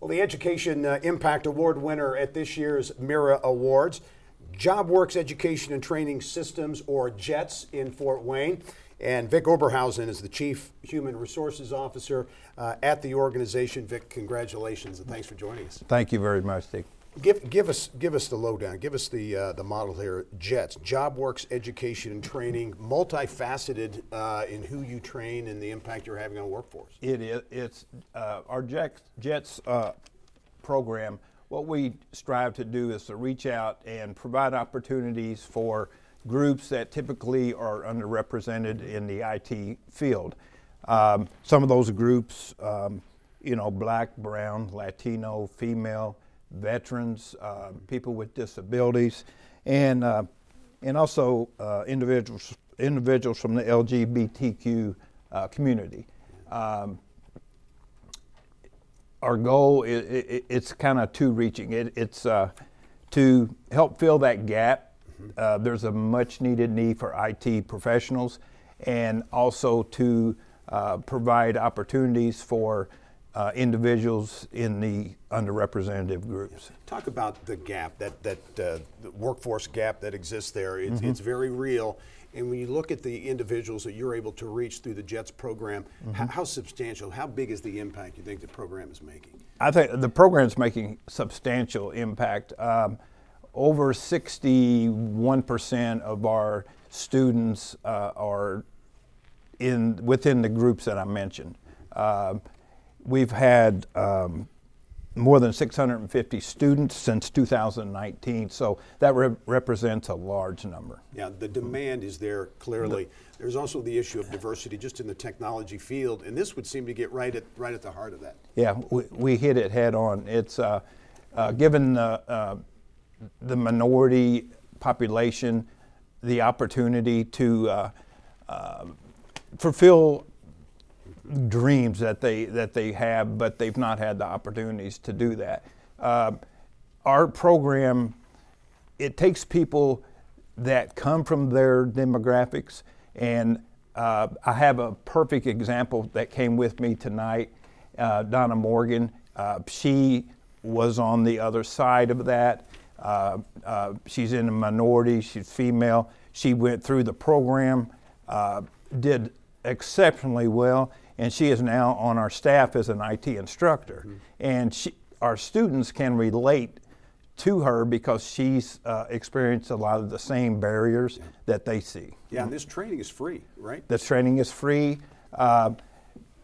Well, the Education uh, Impact Award winner at this year's Mira Awards, JobWorks Education and Training Systems, or JETS, in Fort Wayne. And Vic Oberhausen is the Chief Human Resources Officer uh, at the organization. Vic, congratulations and thanks for joining us. Thank you very much, Dick. Give, give us give us the lowdown. Give us the uh, the model here. Jets, JobWorks Education and Training, multifaceted uh, in who you train and the impact you're having on workforce. It is. It's uh, our Jets, Jets uh, program. What we strive to do is to reach out and provide opportunities for groups that typically are underrepresented in the IT field. Um, some of those groups, um, you know, black, brown, Latino, female veterans, uh, people with disabilities, and uh, and also uh, individuals individuals from the LGBTQ uh, community. Um, our goal is it, it's kind of two reaching. It, it's uh, to help fill that gap. Uh, there's a much needed need for IT professionals, and also to provide opportunities for uh, individuals in the underrepresented groups. Talk about the gap, that that uh, the workforce gap that exists there. It's, mm-hmm. it's, very real. And when you look at the individuals that you're able to reach through the JETS program, mm-hmm. how, how, substantial, how big is the impact you think the program is making? I think the program is making substantial impact. Um, over 61% of our students uh, are in within the groups that I mentioned. We've had um, more than 650 students since 2019, so that re- represents a large number. Yeah, the demand is there clearly. There's also the issue of diversity just in the technology field, and this would seem to get right at right at the heart of that. Yeah, we, we hit it head on. It's uh, uh, given the, uh, the minority population the opportunity to uh, uh, fulfill dreams that they that they have, but they've not had the opportunities to do that. Uh, our program it takes people that come from their demographics, and uh, I have a perfect example that came with me tonight. Uh, Donna Morgan, uh, she was on the other side of that. Uh, uh, she's in a minority. She's female. She went through the program, did exceptionally well and she is now on our staff as an IT instructor. Mm-hmm. And she, our students can relate to her because she's uh, experienced a lot of the same barriers yeah. that they see. Yeah, and this training is free, right? This training is free. Uh,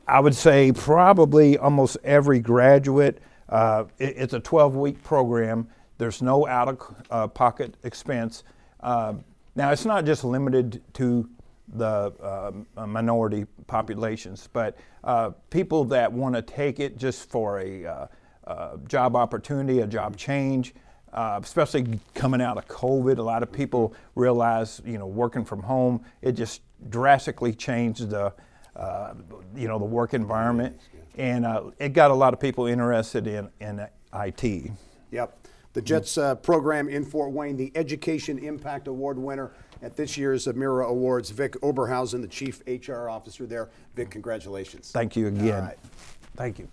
I would say probably almost every graduate, uh, it, it's a 12 week program. There's no out of uh, pocket expense. Uh, now, it's not just limited to the uh, minority populations, but uh, people that want to take it just for a uh, uh, job opportunity, a job change, uh, especially coming out of COVID. A lot of people realize, you know, working from home, it just drastically changed the, uh, you know, the work environment, and it got a lot of people interested in, in IT. Yep. The JETS uh, program in Fort Wayne, the Education Impact Award winner at this year's Amira Awards, Vic Oberhausen, the Chief HR Officer there. Vic, congratulations. Thank you again. Thank you.